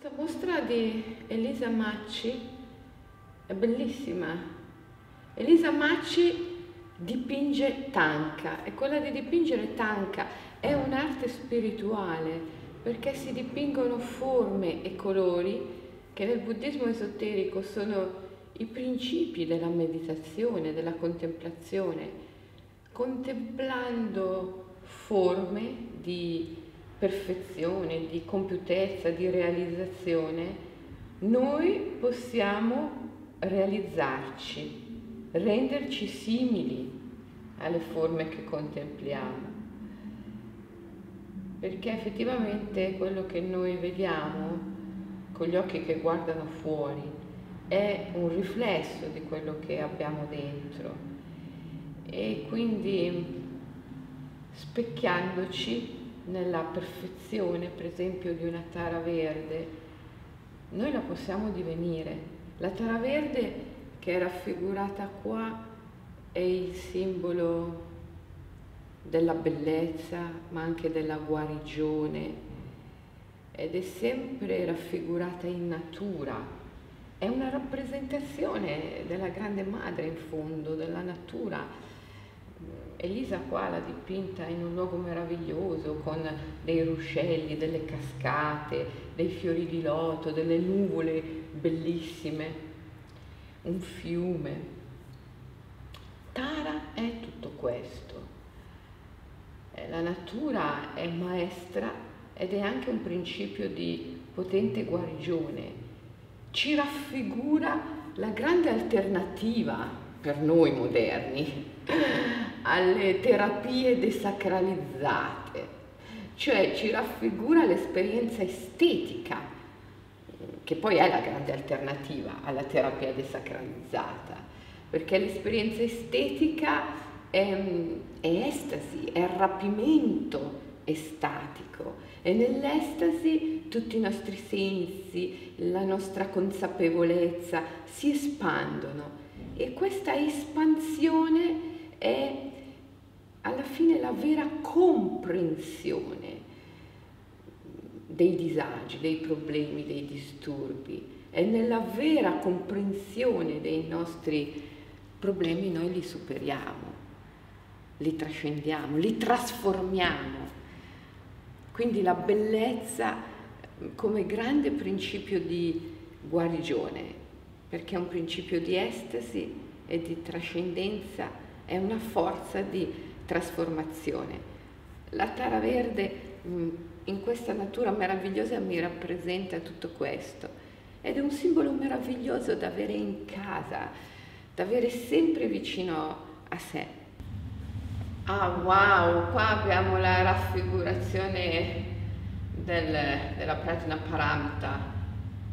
Questa mostra di Elisa Macci è bellissima. Elisa Macci dipinge tanca e quella di dipingere tanca è un'arte spirituale perché si dipingono forme e colori che nel buddismo esoterico sono i principi della meditazione, della contemplazione, contemplando forme di perfezione, di compiutezza, di realizzazione, noi possiamo realizzarci, renderci simili alle forme che contempliamo. Perché effettivamente quello che noi vediamo con gli occhi che guardano fuori è un riflesso di quello che abbiamo dentro e quindi specchiandoci nella perfezione, per esempio, di una tara verde, noi la possiamo divenire. La tara verde che è raffigurata qua è il simbolo della bellezza, ma anche della guarigione ed è sempre raffigurata in natura. È una rappresentazione della grande madre in fondo, della natura Elisa qua l'ha dipinta in un luogo meraviglioso con dei ruscelli, delle cascate, dei fiori di loto, delle nuvole bellissime, un fiume. Tara è tutto questo. Eh, la natura è maestra ed è anche un principio di potente guarigione. Ci raffigura la grande alternativa per noi moderni alle terapie desacralizzate, cioè ci raffigura l'esperienza estetica, che poi è la grande alternativa alla terapia desacralizzata, perché l'esperienza estetica è, è estasi, è rapimento estatico. E nell'estasi tutti i nostri sensi, la nostra consapevolezza si espandono. E questa espansione è alla fine la vera comprensione dei disagi, dei problemi, dei disturbi. E nella vera comprensione dei nostri problemi noi li superiamo, li trascendiamo, li trasformiamo. Quindi la bellezza come grande principio di guarigione, perché è un principio di estasi e di trascendenza è una forza di trasformazione. La tara verde mm, in questa natura meravigliosa mi rappresenta tutto questo ed è un simbolo meraviglioso da avere in casa, da avere sempre vicino a sé. Ah wow, qua abbiamo la raffigurazione del, della Prajna Paramta,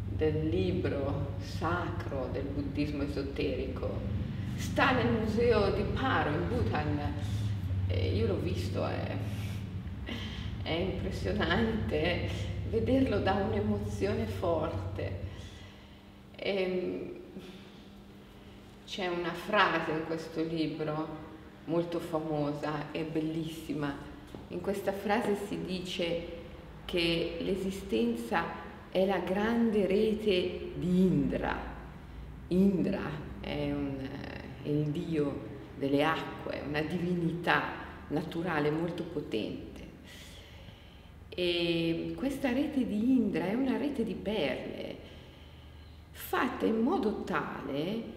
del libro sacro del buddismo esoterico sta nel museo di Paro in Bhutan, eh, io l'ho visto, è, è impressionante vederlo da un'emozione forte. E, ehm, c'è una frase in questo libro molto famosa e bellissima. In questa frase si dice che l'esistenza è la grande rete di Indra. Indra è un, è il dio delle acque, una divinità naturale molto potente. E questa rete di Indra è una rete di perle, fatta in modo tale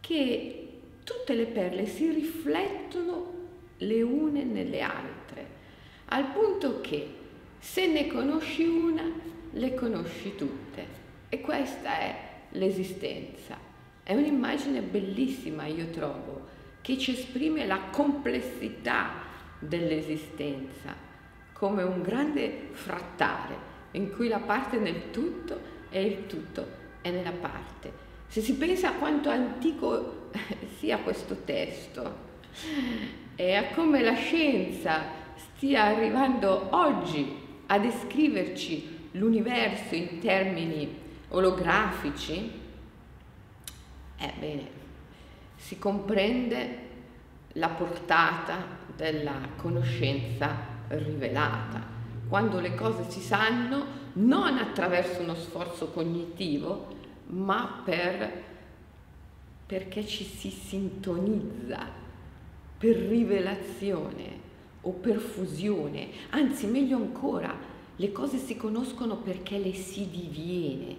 che tutte le perle si riflettono le une nelle altre, al punto che se ne conosci una, le conosci tutte. E questa è l'esistenza. È un'immagine bellissima, io trovo, che ci esprime la complessità dell'esistenza come un grande frattale in cui la parte nel tutto e il tutto è nella parte. Se si pensa a quanto antico sia questo testo e a come la scienza stia arrivando oggi a descriverci l'universo in termini olografici, Ebbene, si comprende la portata della conoscenza rivelata, quando le cose si sanno non attraverso uno sforzo cognitivo, ma per, perché ci si sintonizza per rivelazione o per fusione, anzi meglio ancora, le cose si conoscono perché le si diviene,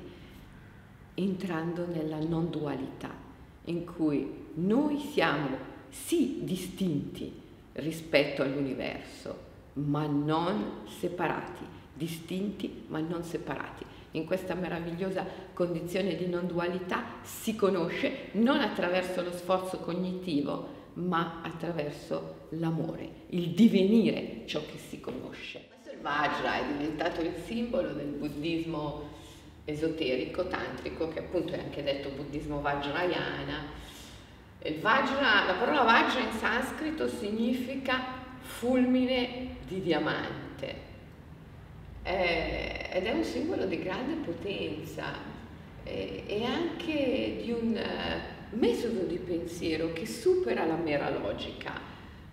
entrando nella non dualità, in cui noi siamo sì distinti rispetto all'universo, ma non separati, distinti ma non separati. In questa meravigliosa condizione di non dualità si conosce non attraverso lo sforzo cognitivo, ma attraverso l'amore, il divenire ciò che si conosce. Questo il Vajra è diventato il simbolo del buddismo esoterico, tantrico, che appunto è anche detto buddismo Vajrayana. Vajra, la parola Vajra in sanscrito significa fulmine di diamante. Eh, ed è un simbolo di grande potenza eh, e anche di un uh, metodo di pensiero che supera la mera logica,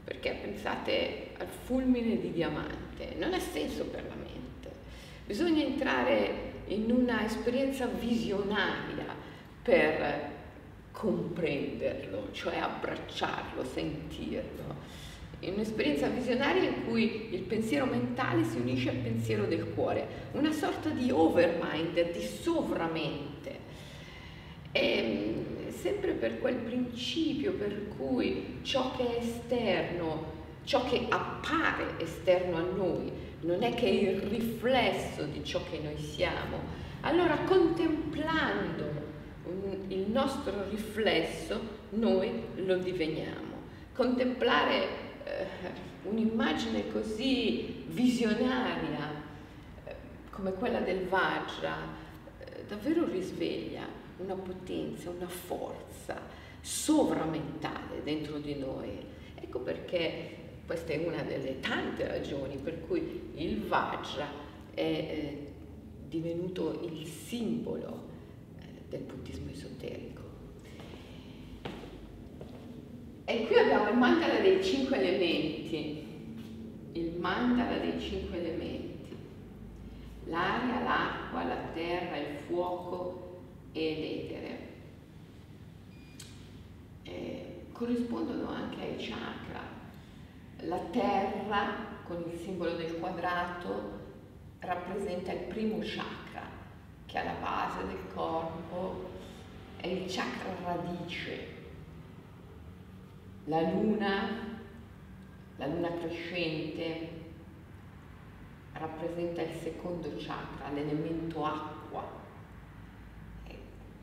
perché pensate al fulmine di diamante, non ha senso per la mente, bisogna entrare in una esperienza visionaria per comprenderlo, cioè abbracciarlo, sentirlo in un'esperienza visionaria in cui il pensiero mentale si unisce al pensiero del cuore, una sorta di overmind, di sovramente. E sempre per quel principio per cui ciò che è esterno, ciò che appare esterno a noi, non è che il riflesso di ciò che noi siamo. Allora contemplando il nostro riflesso noi lo diveniamo. Contemplare eh, un'immagine così visionaria eh, come quella del Vajra eh, davvero risveglia una potenza, una forza sovramentale dentro di noi. Ecco perché questa è una delle tante ragioni per cui il Vajra è eh, divenuto il simbolo eh, del buddismo esoterico. E qui abbiamo il mandala dei cinque elementi, il mandala dei cinque elementi, l'aria, l'acqua, la terra, il fuoco e l'etere. Eh, corrispondono anche ai chakra. La terra, con il simbolo del quadrato, rappresenta il primo chakra, che è la base del corpo, è il chakra radice. La luna, la luna crescente, rappresenta il secondo chakra, l'elemento acqua,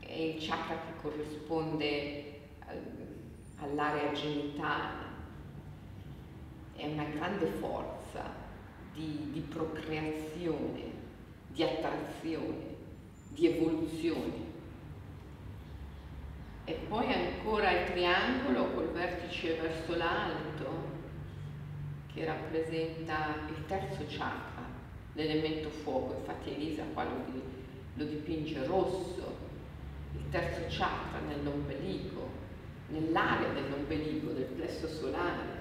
è il chakra che corrisponde all'area genitale, è una grande forza di, di procreazione, di attrazione, di evoluzione e poi ancora il triangolo col vertice verso l'alto che rappresenta il terzo chakra, l'elemento fuoco, infatti Elisa qua lo, lo dipinge rosso, il terzo chakra nell'ombelico, nell'area dell'ombelico, del plesso solare.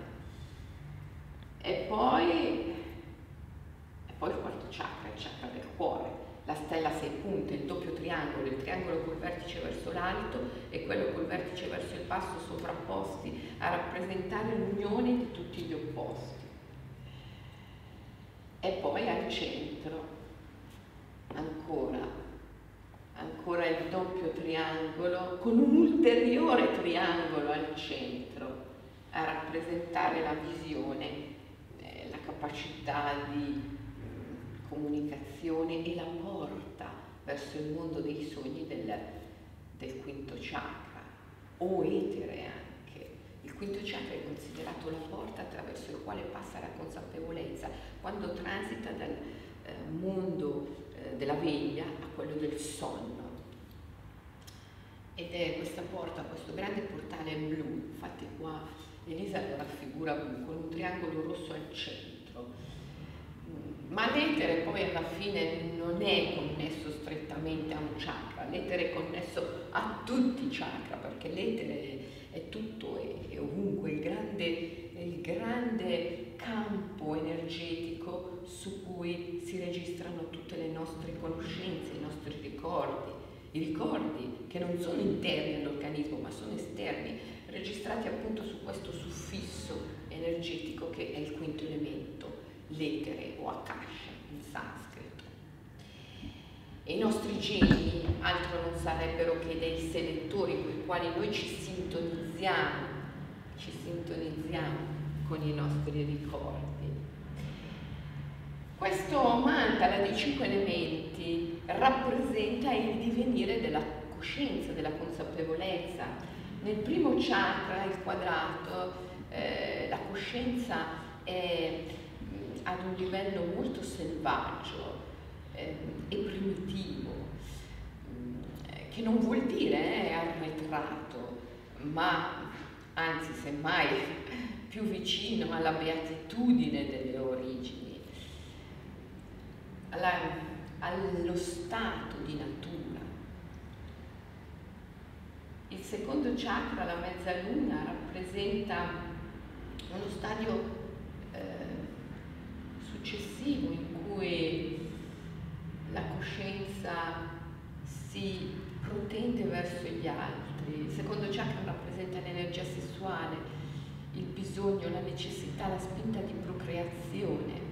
E poi, e poi il quarto chakra, il chakra del cuore, la stella a sei punte, il doppio triangolo, il triangolo col vertice verso l'alto e quello col vertice verso il basso sovrapposti a rappresentare l'unione di tutti gli opposti. E poi al centro, ancora, ancora il doppio triangolo con un ulteriore triangolo al centro a rappresentare la visione, la capacità di comunicazione e la porta verso il mondo dei sogni del, del quinto chakra, o etere anche. Il quinto chakra è considerato la porta attraverso il quale passa la consapevolezza quando transita dal eh, mondo eh, della veglia a quello del sonno. Ed è questa porta, questo grande portale blu, infatti qua Elisa lo raffigura con un triangolo rosso al centro. Mm, ma l'etere poi alla fine non è connesso strettamente a un chakra, l'etere è connesso a tutti i chakra, perché l'etere è tutto e ovunque, il grande, il grande campo energetico su cui si registrano tutte le nostre conoscenze, i nostri ricordi, i ricordi che non sono interni all'organismo ma sono esterni, registrati appunto su questo suffisso energetico che è il quinto elemento, l'etere o akasha in sanscrito. E i nostri geni altro non sarebbero che dei selettori con i quali noi ci sintonizziamo, ci sintonizziamo con i nostri ricordi. Questo mandala dei cinque elementi rappresenta il divenire della coscienza, della consapevolezza. Nel primo chakra, il quadrato, eh, la coscienza è mh, ad un livello molto selvaggio eh, e primitivo, mh, che non vuol dire eh, arretrato, ma anzi semmai più vicino alla beatitudine delle origini, alla, allo stato di natura. Il secondo chakra, la mezzaluna, rappresenta uno stadio eh, successivo in cui la coscienza si protende verso gli altri. Il secondo chakra rappresenta l'energia sessuale, il bisogno, la necessità, la spinta di procreazione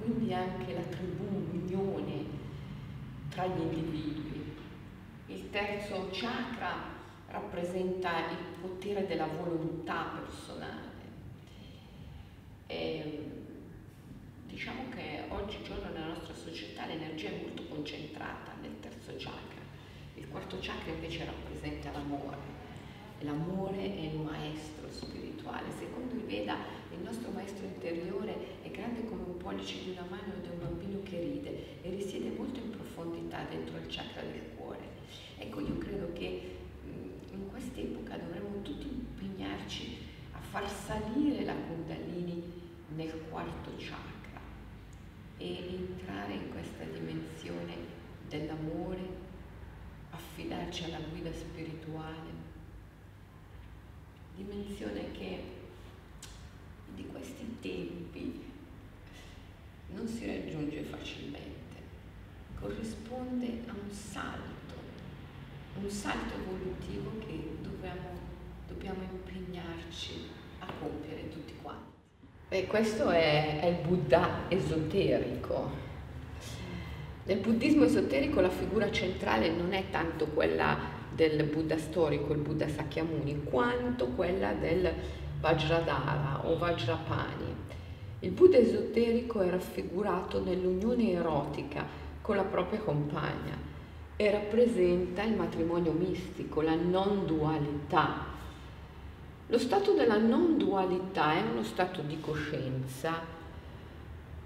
quindi anche la tribù, l'unione tra gli individui. Il terzo chakra rappresenta il potere della volontà personale. E, diciamo che oggigiorno nella nostra società l'energia è molto concentrata nel terzo chakra. Il quarto chakra invece rappresenta l'amore. L'amore è il maestro spirituale. Secondo il Veda il nostro maestro interiore grande come un pollice di una mano è un bambino che ride e risiede molto in profondità dentro il chakra del cuore. Ecco, io credo che in quest'epoca dovremmo tutti impegnarci a far salire la Kundalini nel quarto chakra e entrare in questa dimensione dell'amore, affidarci alla guida spirituale dimensione che di questi tempi non si raggiunge facilmente, corrisponde a un salto, un salto evolutivo che dobbiamo, dobbiamo impegnarci a compiere tutti quanti. E questo è, è il Buddha esoterico. Nel buddismo esoterico la figura centrale non è tanto quella del Buddha storico, il Buddha Sakyamuni, quanto quella del Vajradhara o Vajrapani. Il Buddha esoterico è raffigurato nell'unione erotica con la propria compagna e rappresenta il matrimonio mistico, la non dualità. Lo stato della non dualità è uno stato di coscienza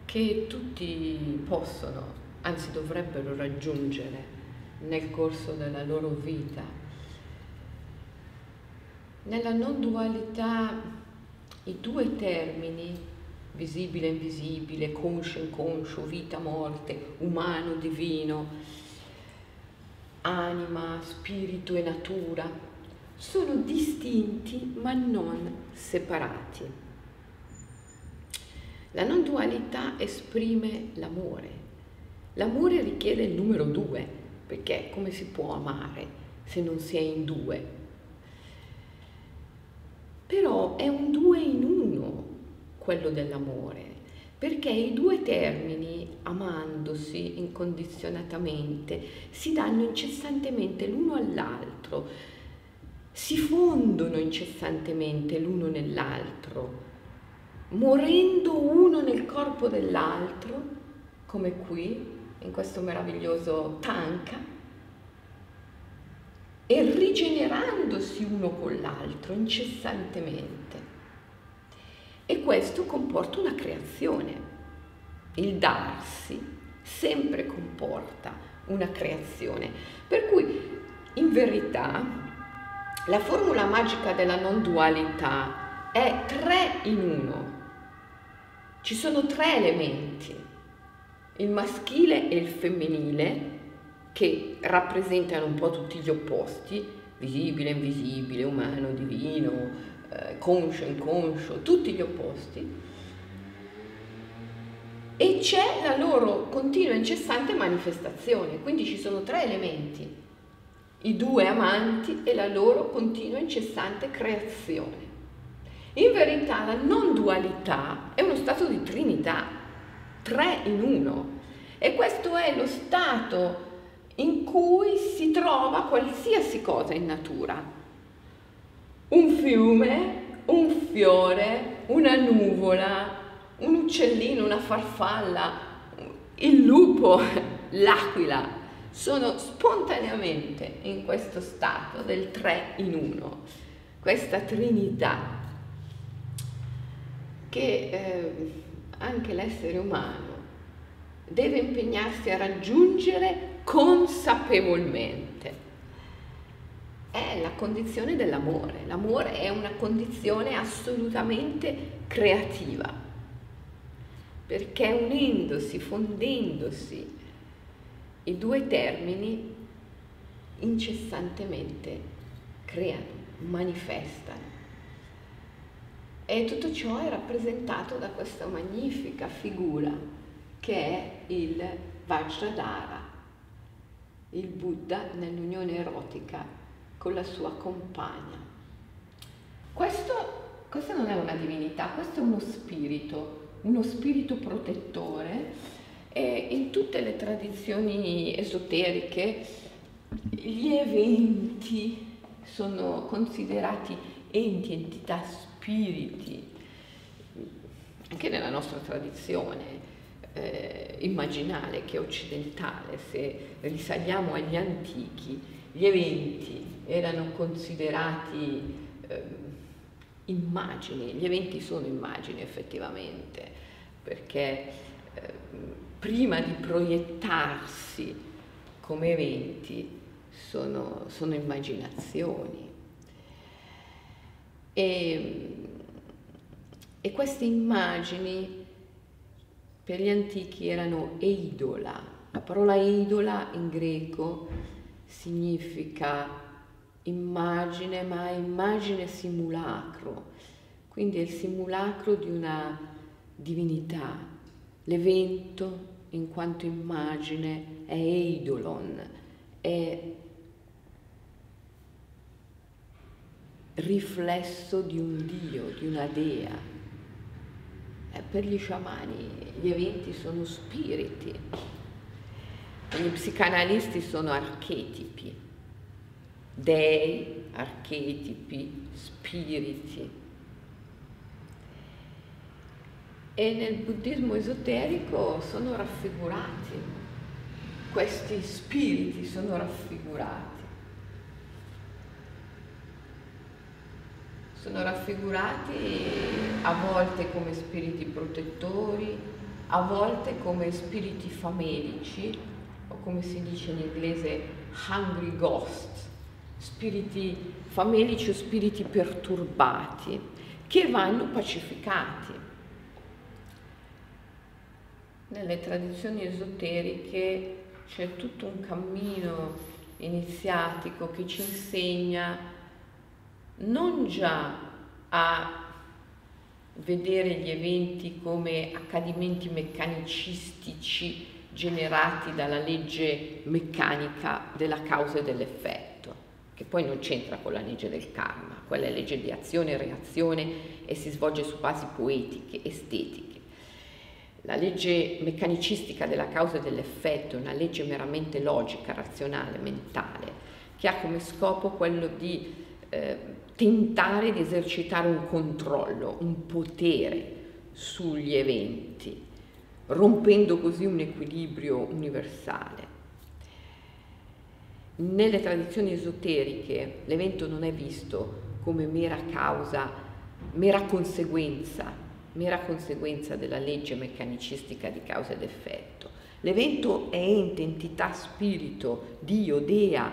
che tutti possono, anzi dovrebbero raggiungere nel corso della loro vita. Nella non dualità i due termini, visibile invisibile, conscio inconscio, vita, morte, umano, divino, anima, spirito e natura, sono distinti ma non separati. La non dualità esprime l'amore. L'amore richiede il numero due, perché come si può amare se non si è in due? Però è un due in uno quello dell'amore, perché i due termini, amandosi incondizionatamente, si danno incessantemente l'uno all'altro, si fondono incessantemente l'uno nell'altro, morendo uno nel corpo dell'altro, come qui, in questo meraviglioso tanka e rigenerandosi uno con l'altro incessantemente. E questo comporta una creazione. Il darsi sempre comporta una creazione. Per cui, in verità, la formula magica della non dualità è tre in uno. Ci sono tre elementi il maschile e il femminile che rappresentano un po' tutti gli opposti, visibile, invisibile, umano, divino, eh, conscio, inconscio, tutti gli opposti, e c'è la loro continua e incessante manifestazione, quindi ci sono tre elementi, i due amanti e la loro continua incessante creazione. In verità la non dualità è uno stato di trinità, tre in uno, e questo è lo stato in cui si trova qualsiasi cosa in natura. Un fiume, un fiore, una nuvola, un uccellino, una farfalla, il lupo, l'aquila, sono spontaneamente in questo stato del tre in uno, questa trinità che eh, anche l'essere umano deve impegnarsi a raggiungere consapevolmente. È la condizione dell'amore. L'amore è una condizione assolutamente creativa, perché unendosi, fondendosi i due termini incessantemente creano, manifestano. E tutto ciò è rappresentato da questa magnifica figura che è il Vajradhara, il Buddha nell'unione erotica con la sua compagna. Questo, questo non è una divinità, questo è uno spirito, uno spirito protettore e in tutte le tradizioni esoteriche gli eventi sono considerati enti, entità, spiriti, anche nella nostra tradizione eh, immaginale che è occidentale, se risaliamo agli antichi, gli eventi erano considerati eh, immagini, gli eventi sono immagini effettivamente, perché eh, prima di proiettarsi come eventi, sono, sono immaginazioni. E, e queste immagini per gli antichi erano eidola. La parola eidola in greco significa immagine, ma immagine simulacro, quindi è il simulacro di una divinità. L'evento in quanto immagine è eidolon, è riflesso di un dio, di una dea. E per gli sciamani gli eventi sono spiriti, per gli psicanalisti sono archetipi, dei, archetipi, spiriti. e nel buddismo esoterico sono raffigurati, questi spiriti sono raffigurati. Sono raffigurati a volte come spiriti protettori, a volte come spiriti famelici o come si dice in inglese hungry ghost, spiriti famelici o spiriti perturbati che vanno pacificati. Nelle tradizioni esoteriche c'è tutto un cammino iniziatico che ci insegna non già a vedere gli eventi come accadimenti meccanicistici generati dalla legge meccanica della causa e dell'effetto, che poi non c'entra con la legge del karma, quella è legge di azione e reazione e si svolge su basi poetiche, estetiche. La legge meccanicistica della causa e dell'effetto è una legge meramente logica, razionale, mentale, che ha come scopo quello di eh, tentare di esercitare un controllo, un potere sugli eventi, rompendo così un equilibrio universale. Nelle tradizioni esoteriche l'evento non è visto come mera causa, mera conseguenza mera conseguenza della legge meccanicistica di causa ed effetto. L'evento è ente, entità, spirito, Dio, Dea,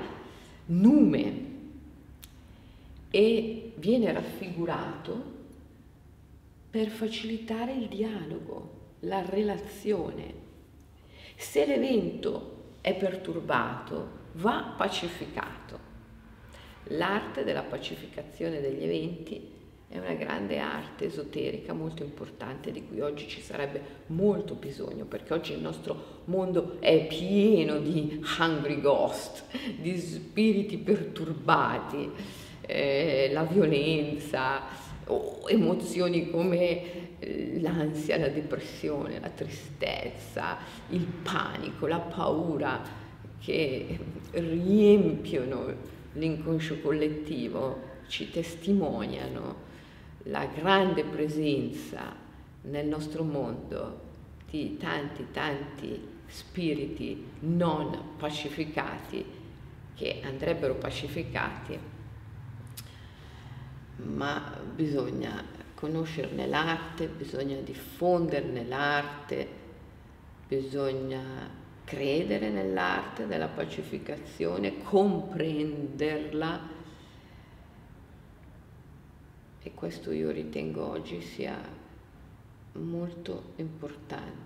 nume e viene raffigurato per facilitare il dialogo, la relazione. Se l'evento è perturbato, va pacificato. L'arte della pacificazione degli eventi è una grande arte esoterica molto importante di cui oggi ci sarebbe molto bisogno perché oggi il nostro mondo è pieno di hungry ghost, di spiriti perturbati, eh, la violenza, oh, emozioni come eh, l'ansia, la depressione, la tristezza, il panico, la paura che riempiono l'inconscio collettivo, ci testimoniano la grande presenza nel nostro mondo di tanti, tanti spiriti non pacificati che andrebbero pacificati, ma bisogna conoscerne l'arte, bisogna diffonderne l'arte, bisogna credere nell'arte della pacificazione, comprenderla e questo io ritengo oggi sia molto importante.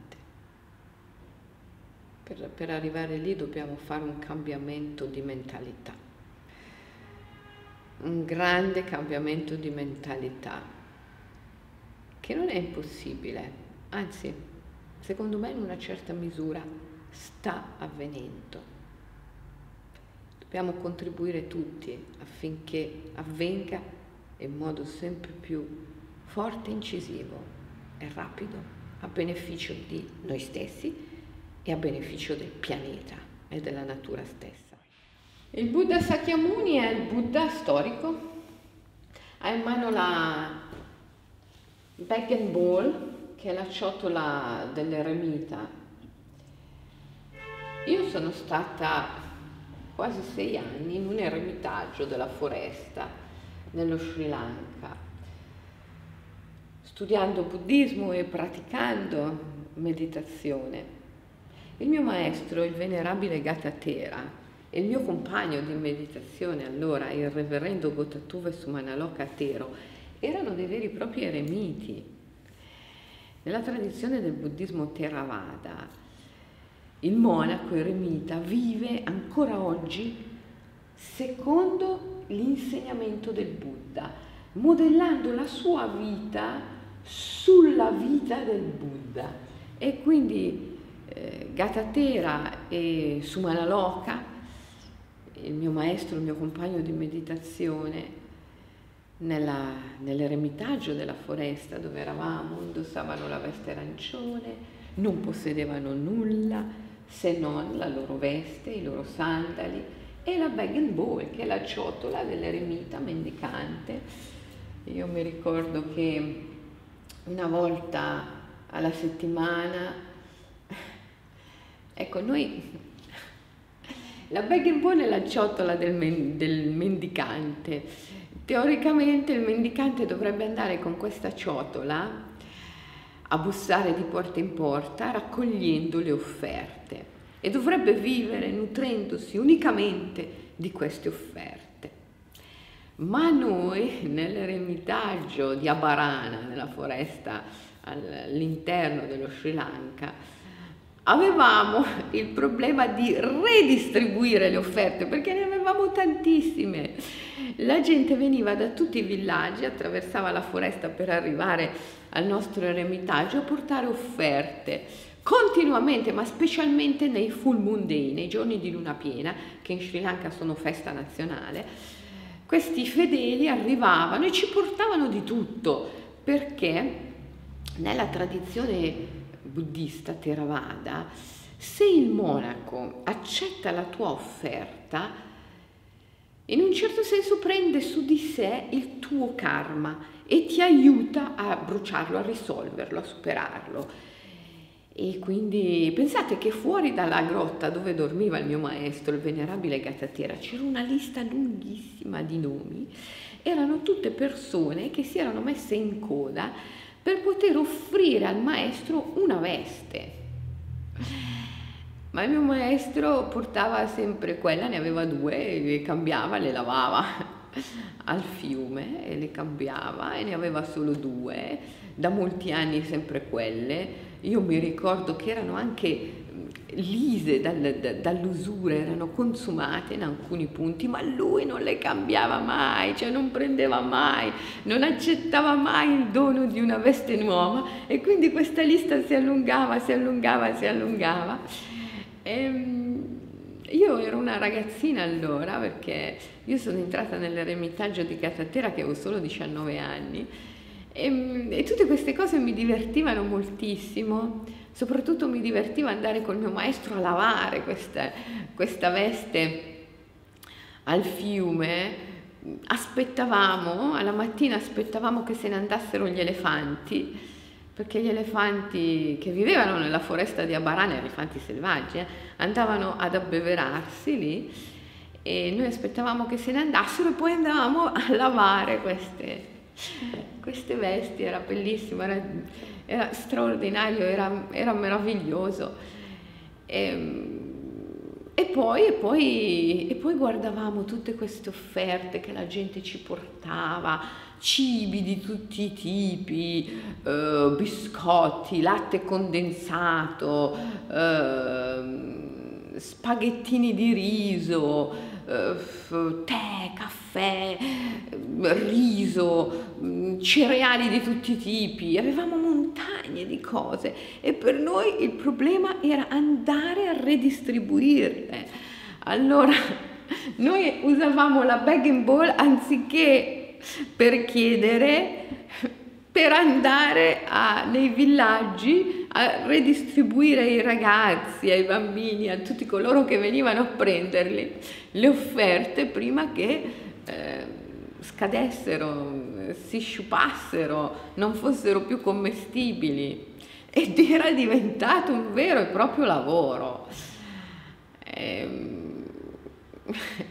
Per, per arrivare lì dobbiamo fare un cambiamento di mentalità, un grande cambiamento di mentalità, che non è impossibile, anzi, secondo me in una certa misura sta avvenendo. Dobbiamo contribuire tutti affinché avvenga in modo sempre più forte, incisivo e rapido a beneficio di noi stessi e a beneficio del pianeta e della natura stessa. Il Buddha Sakyamuni è il Buddha storico, ha in mano la bag and ball, che è la ciotola dell'eremita. Io sono stata quasi sei anni in un eremitaggio della foresta nello Sri Lanka, studiando buddismo e praticando meditazione. Il mio maestro, il venerabile Gatatera, e il mio compagno di meditazione allora, il reverendo Gotatuve Sumanaloka Tero, erano dei veri e propri eremiti. Nella tradizione del buddismo Theravada, il monaco eremita vive ancora oggi secondo l'insegnamento del Buddha, modellando la sua vita sulla vita del Buddha. E quindi eh, Gatatera e Sumanaloka, il mio maestro, il mio compagno di meditazione, nell'eremitaggio della foresta dove eravamo, indossavano la veste arancione, non possedevano nulla se non la loro veste, i loro sandali, e la bag and ball, che è la ciotola dell'eremita mendicante. Io mi ricordo che una volta alla settimana, ecco, noi la bag and ball è la ciotola del, men, del mendicante. Teoricamente il mendicante dovrebbe andare con questa ciotola a bussare di porta in porta raccogliendo le offerte e dovrebbe vivere nutrendosi unicamente di queste offerte. Ma noi nell'eremitaggio di Abarana, nella foresta all'interno dello Sri Lanka, avevamo il problema di redistribuire le offerte perché ne avevamo tantissime. La gente veniva da tutti i villaggi, attraversava la foresta per arrivare al nostro eremitaggio a portare offerte continuamente, ma specialmente nei full moon day, nei giorni di luna piena, che in Sri Lanka sono festa nazionale, questi fedeli arrivavano e ci portavano di tutto, perché nella tradizione buddista Theravada, se il monaco accetta la tua offerta, in un certo senso prende su di sé il tuo karma e ti aiuta a bruciarlo, a risolverlo, a superarlo. E quindi pensate che fuori dalla grotta dove dormiva il mio maestro, il venerabile Gatatera, c'era una lista lunghissima di nomi. Erano tutte persone che si erano messe in coda per poter offrire al maestro una veste. Ma il mio maestro portava sempre quella, ne aveva due, le cambiava, le lavava al fiume e le cambiava e ne aveva solo due, da molti anni sempre quelle io mi ricordo che erano anche lise dal, dall'usura, erano consumate in alcuni punti, ma lui non le cambiava mai, cioè non prendeva mai, non accettava mai il dono di una veste nuova e quindi questa lista si allungava, si allungava, si allungava. E, ehm, io ero una ragazzina allora perché io sono entrata nell'eremitaggio di Catatera che avevo solo 19 anni e, e tutte queste cose mi divertivano moltissimo Soprattutto mi divertiva andare col mio maestro a lavare questa, questa veste al fiume. Aspettavamo, alla mattina aspettavamo che se ne andassero gli elefanti, perché gli elefanti che vivevano nella foresta di Abarana, elefanti selvaggi, eh, andavano ad abbeverarsi lì e noi aspettavamo che se ne andassero e poi andavamo a lavare queste, queste vesti, era bellissimo, era era straordinario, era, era meraviglioso. E, ehm, e, poi, e, poi, e poi guardavamo tutte queste offerte che la gente ci portava, cibi di tutti i tipi, eh, biscotti, latte condensato, eh, spaghettini di riso, tè, caffè, riso, cereali di tutti i tipi, avevamo montagne di cose e per noi il problema era andare a redistribuirle. Allora noi usavamo la bag and ball anziché per chiedere per andare a, nei villaggi a redistribuire ai ragazzi, ai bambini, a tutti coloro che venivano a prenderli le offerte prima che eh, scadessero, si sciupassero, non fossero più commestibili. Ed era diventato un vero e proprio lavoro. Ehm,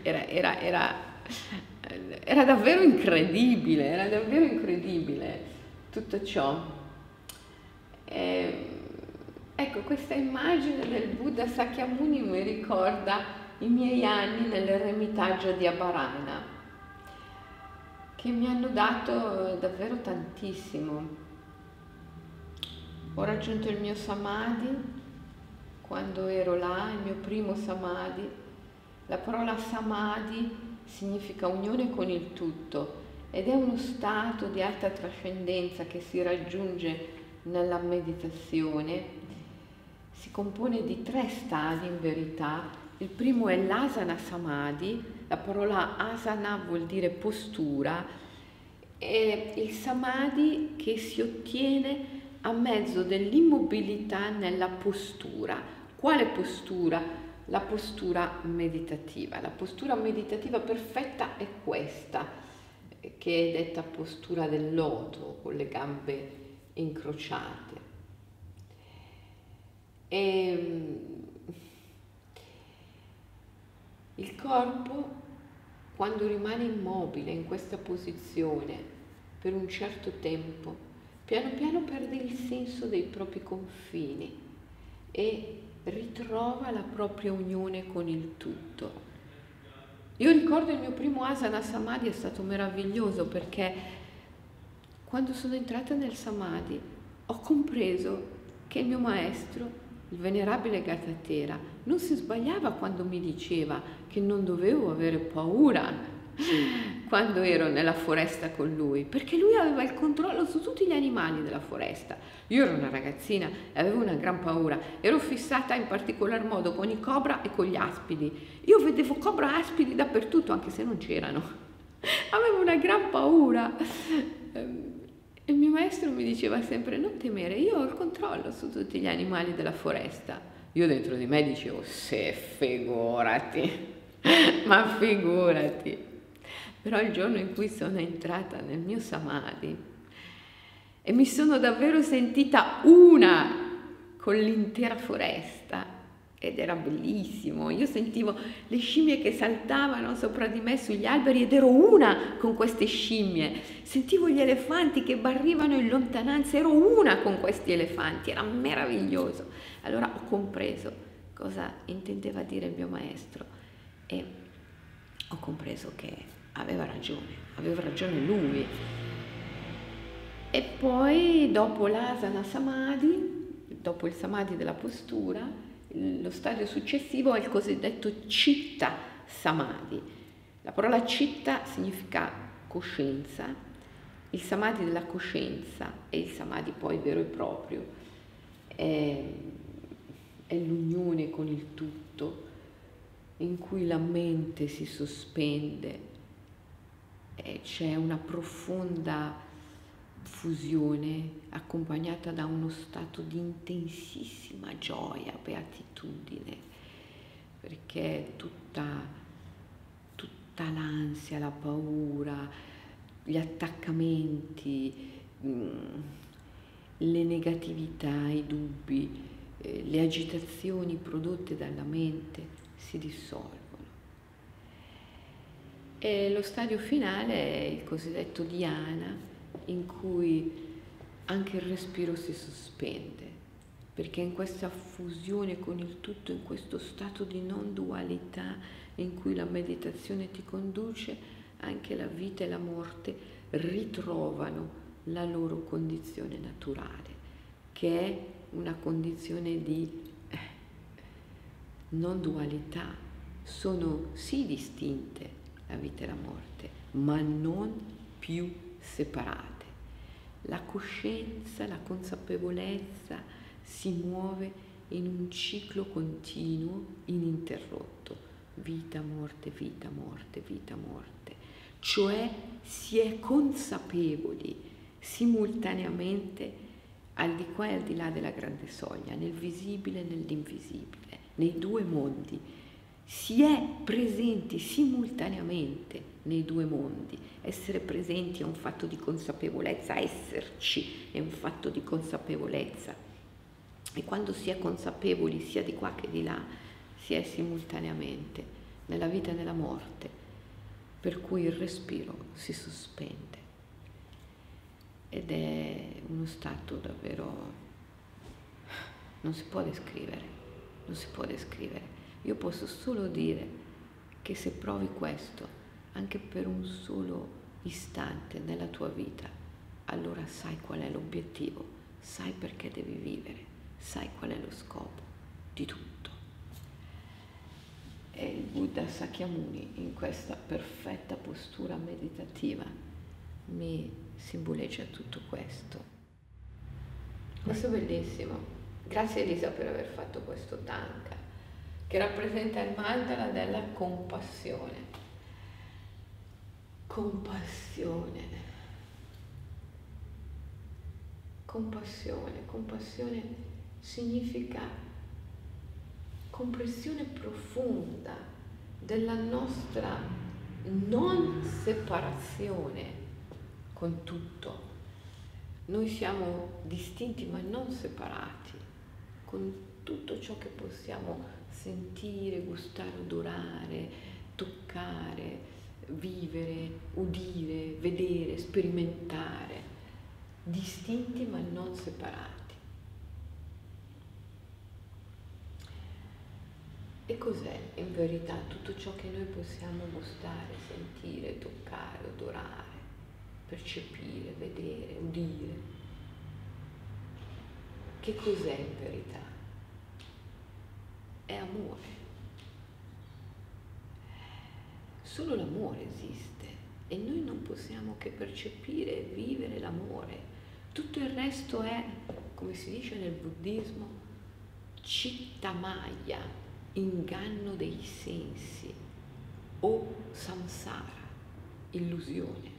era, era, era, era davvero incredibile, era davvero incredibile tutto ciò. Eh, ecco, questa immagine del Buddha Sakyamuni mi ricorda i miei anni nell'eremitaggio di Abarana, che mi hanno dato davvero tantissimo. Ho raggiunto il mio samadhi quando ero là, il mio primo samadhi. La parola samadhi significa unione con il tutto ed è uno stato di alta trascendenza che si raggiunge nella meditazione. Si compone di tre stadi in verità. Il primo è l'asana samadhi, la parola asana vuol dire postura, è il samadhi che si ottiene a mezzo dell'immobilità nella postura. Quale postura? La postura meditativa. La postura meditativa perfetta è questa che è detta postura del loto con le gambe incrociate. E ehm, il corpo, quando rimane immobile in questa posizione per un certo tempo, piano piano perde il senso dei propri confini e ritrova la propria unione con il tutto. Io ricordo il mio primo asana samadhi è stato meraviglioso perché quando sono entrata nel samadhi ho compreso che il mio maestro, il venerabile Gatatera, non si sbagliava quando mi diceva che non dovevo avere paura quando ero nella foresta con lui, perché lui aveva il controllo su tutti gli animali della foresta. Io ero una ragazzina e avevo una gran paura, ero fissata in particolar modo con i cobra e con gli aspidi. Io vedevo cobra e aspidi dappertutto, anche se non c'erano. avevo una gran paura. Ehm, il mio maestro mi diceva sempre non temere, io ho il controllo su tutti gli animali della foresta. Io dentro di me dicevo, se figurati, ma figurati. Però il giorno in cui sono entrata nel mio samadhi e mi sono davvero sentita una con l'intera foresta ed era bellissimo. Io sentivo le scimmie che saltavano sopra di me sugli alberi ed ero una con queste scimmie. Sentivo gli elefanti che barrivano in lontananza, ero una con questi elefanti, era meraviglioso. Allora ho compreso cosa intendeva dire il mio maestro e ho compreso che aveva ragione, aveva ragione lui. E poi dopo l'asana samadhi, dopo il samadhi della postura, lo stadio successivo è il cosiddetto citta samadhi. La parola citta significa coscienza, il samadhi della coscienza e il samadhi poi vero e proprio è, è l'unione con il tutto in cui la mente si sospende e c'è una profonda fusione accompagnata da uno stato di intensissima gioia, beatitudine, perché tutta, tutta l'ansia, la paura, gli attaccamenti, mm, le negatività, i dubbi, eh, le agitazioni prodotte dalla mente si dissolvono. E lo stadio finale è il cosiddetto dhyana, in cui anche il respiro si sospende, perché in questa fusione con il tutto, in questo stato di non dualità in cui la meditazione ti conduce, anche la vita e la morte ritrovano la loro condizione naturale, che è una condizione di eh, non dualità. Sono sì distinte la vita e la morte, ma non più separate. La coscienza, la consapevolezza si muove in un ciclo continuo, ininterrotto, vita, morte, vita, morte, vita, morte. Cioè si è consapevoli simultaneamente al di qua e al di là della grande soglia, nel visibile e nell'invisibile, nei due mondi. Si è presenti simultaneamente nei due mondi. Essere presenti è un fatto di consapevolezza, esserci è un fatto di consapevolezza. E quando si è consapevoli sia di qua che di là, si è simultaneamente nella vita e nella morte, per cui il respiro si sospende. Ed è uno stato davvero... non si può descrivere, non si può descrivere. Io posso solo dire che se provi questo, anche per un solo istante nella tua vita, allora sai qual è l'obiettivo, sai perché devi vivere, sai qual è lo scopo di tutto. E il Buddha Sakyamuni in questa perfetta postura meditativa mi simboleggia tutto questo. Questo è bellissimo. Grazie Elisa per aver fatto questo tanka, che rappresenta il mandala della compassione compassione. Compassione, compassione significa comprensione profonda della nostra non separazione con tutto. Noi siamo distinti ma non separati, con tutto ciò che possiamo sentire, gustare, odorare, toccare, vivere, udire, vedere, sperimentare, distinti ma non separati. E cos'è in verità tutto ciò che noi possiamo gustare, sentire, toccare, odorare, percepire, vedere, udire? Che cos'è in verità? È amore. Solo l'amore esiste e noi non possiamo che percepire e vivere l'amore. Tutto il resto è, come si dice nel buddismo, cittamaya, inganno dei sensi o samsara, illusione.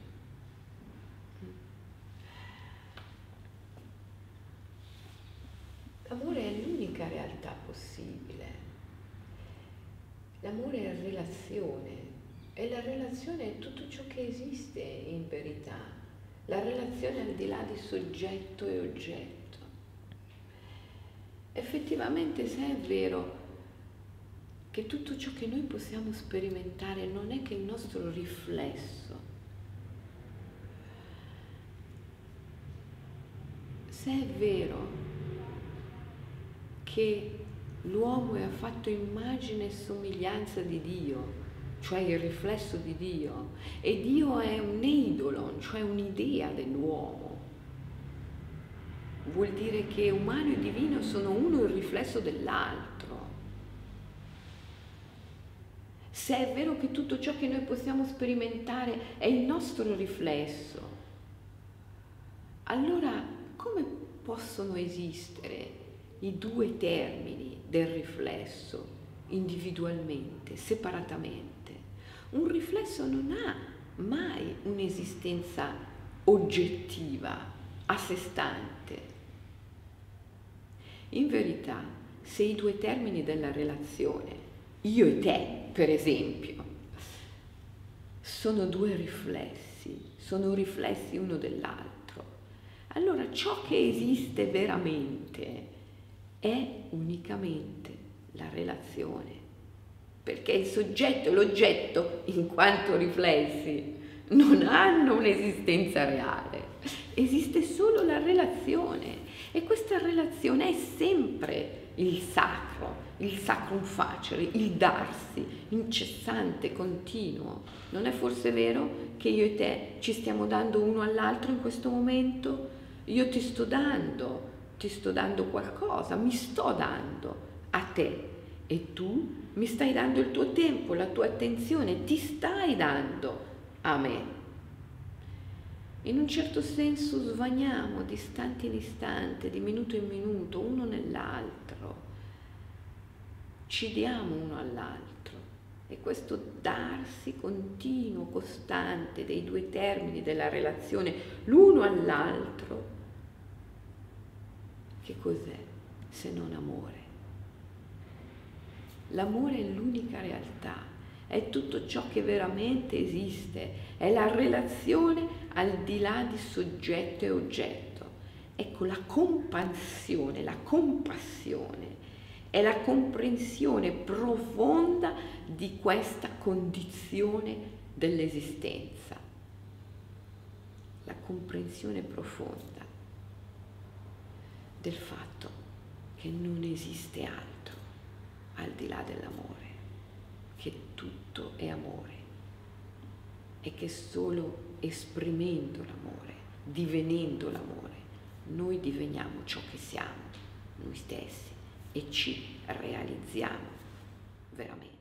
L'amore è l'unica realtà possibile. L'amore è relazione, e la relazione è tutto ciò che esiste in verità, la relazione al di là di soggetto e oggetto. Effettivamente se è vero che tutto ciò che noi possiamo sperimentare non è che il nostro riflesso, se è vero che l'uomo è fatto immagine e somiglianza di Dio, cioè il riflesso di Dio, e Dio è un eidolon, cioè un'idea dell'uomo. vuol dire che umano e divino sono uno il riflesso dell'altro. Se è vero che tutto ciò che noi possiamo sperimentare è il nostro riflesso, allora come possono esistere i due termini del riflesso individualmente, separatamente? Un riflesso non ha mai un'esistenza oggettiva, a sé stante. In verità, se i due termini della relazione, io e te, per esempio, sono due riflessi, sono riflessi uno dell'altro, allora ciò che esiste veramente è unicamente la relazione, perché il soggetto e l'oggetto, in quanto riflessi, non hanno un'esistenza reale, esiste solo la relazione e questa relazione è sempre il sacro, il sacrum facere, il darsi, incessante, continuo. Non è forse vero che io e te ci stiamo dando uno all'altro in questo momento? Io ti sto dando, ti sto dando qualcosa, mi sto dando a te e tu mi stai dando il tuo tempo, la tua attenzione, ti stai dando a me. In un certo senso svaniamo di istante in istante, di minuto in minuto, uno nell'altro. Ci diamo uno all'altro. E questo darsi continuo, costante dei due termini della relazione l'uno all'altro, che cos'è se non amore? L'amore è l'unica realtà, è tutto ciò che veramente esiste, è la relazione al di là di soggetto e oggetto. Ecco, la compassione, la compassione è la comprensione profonda di questa condizione dell'esistenza, la comprensione profonda del fatto che non esiste altro al di là dell'amore, che tutto è amore e che solo esprimendo l'amore, divenendo l'amore, noi diveniamo ciò che siamo, noi stessi, e ci realizziamo veramente.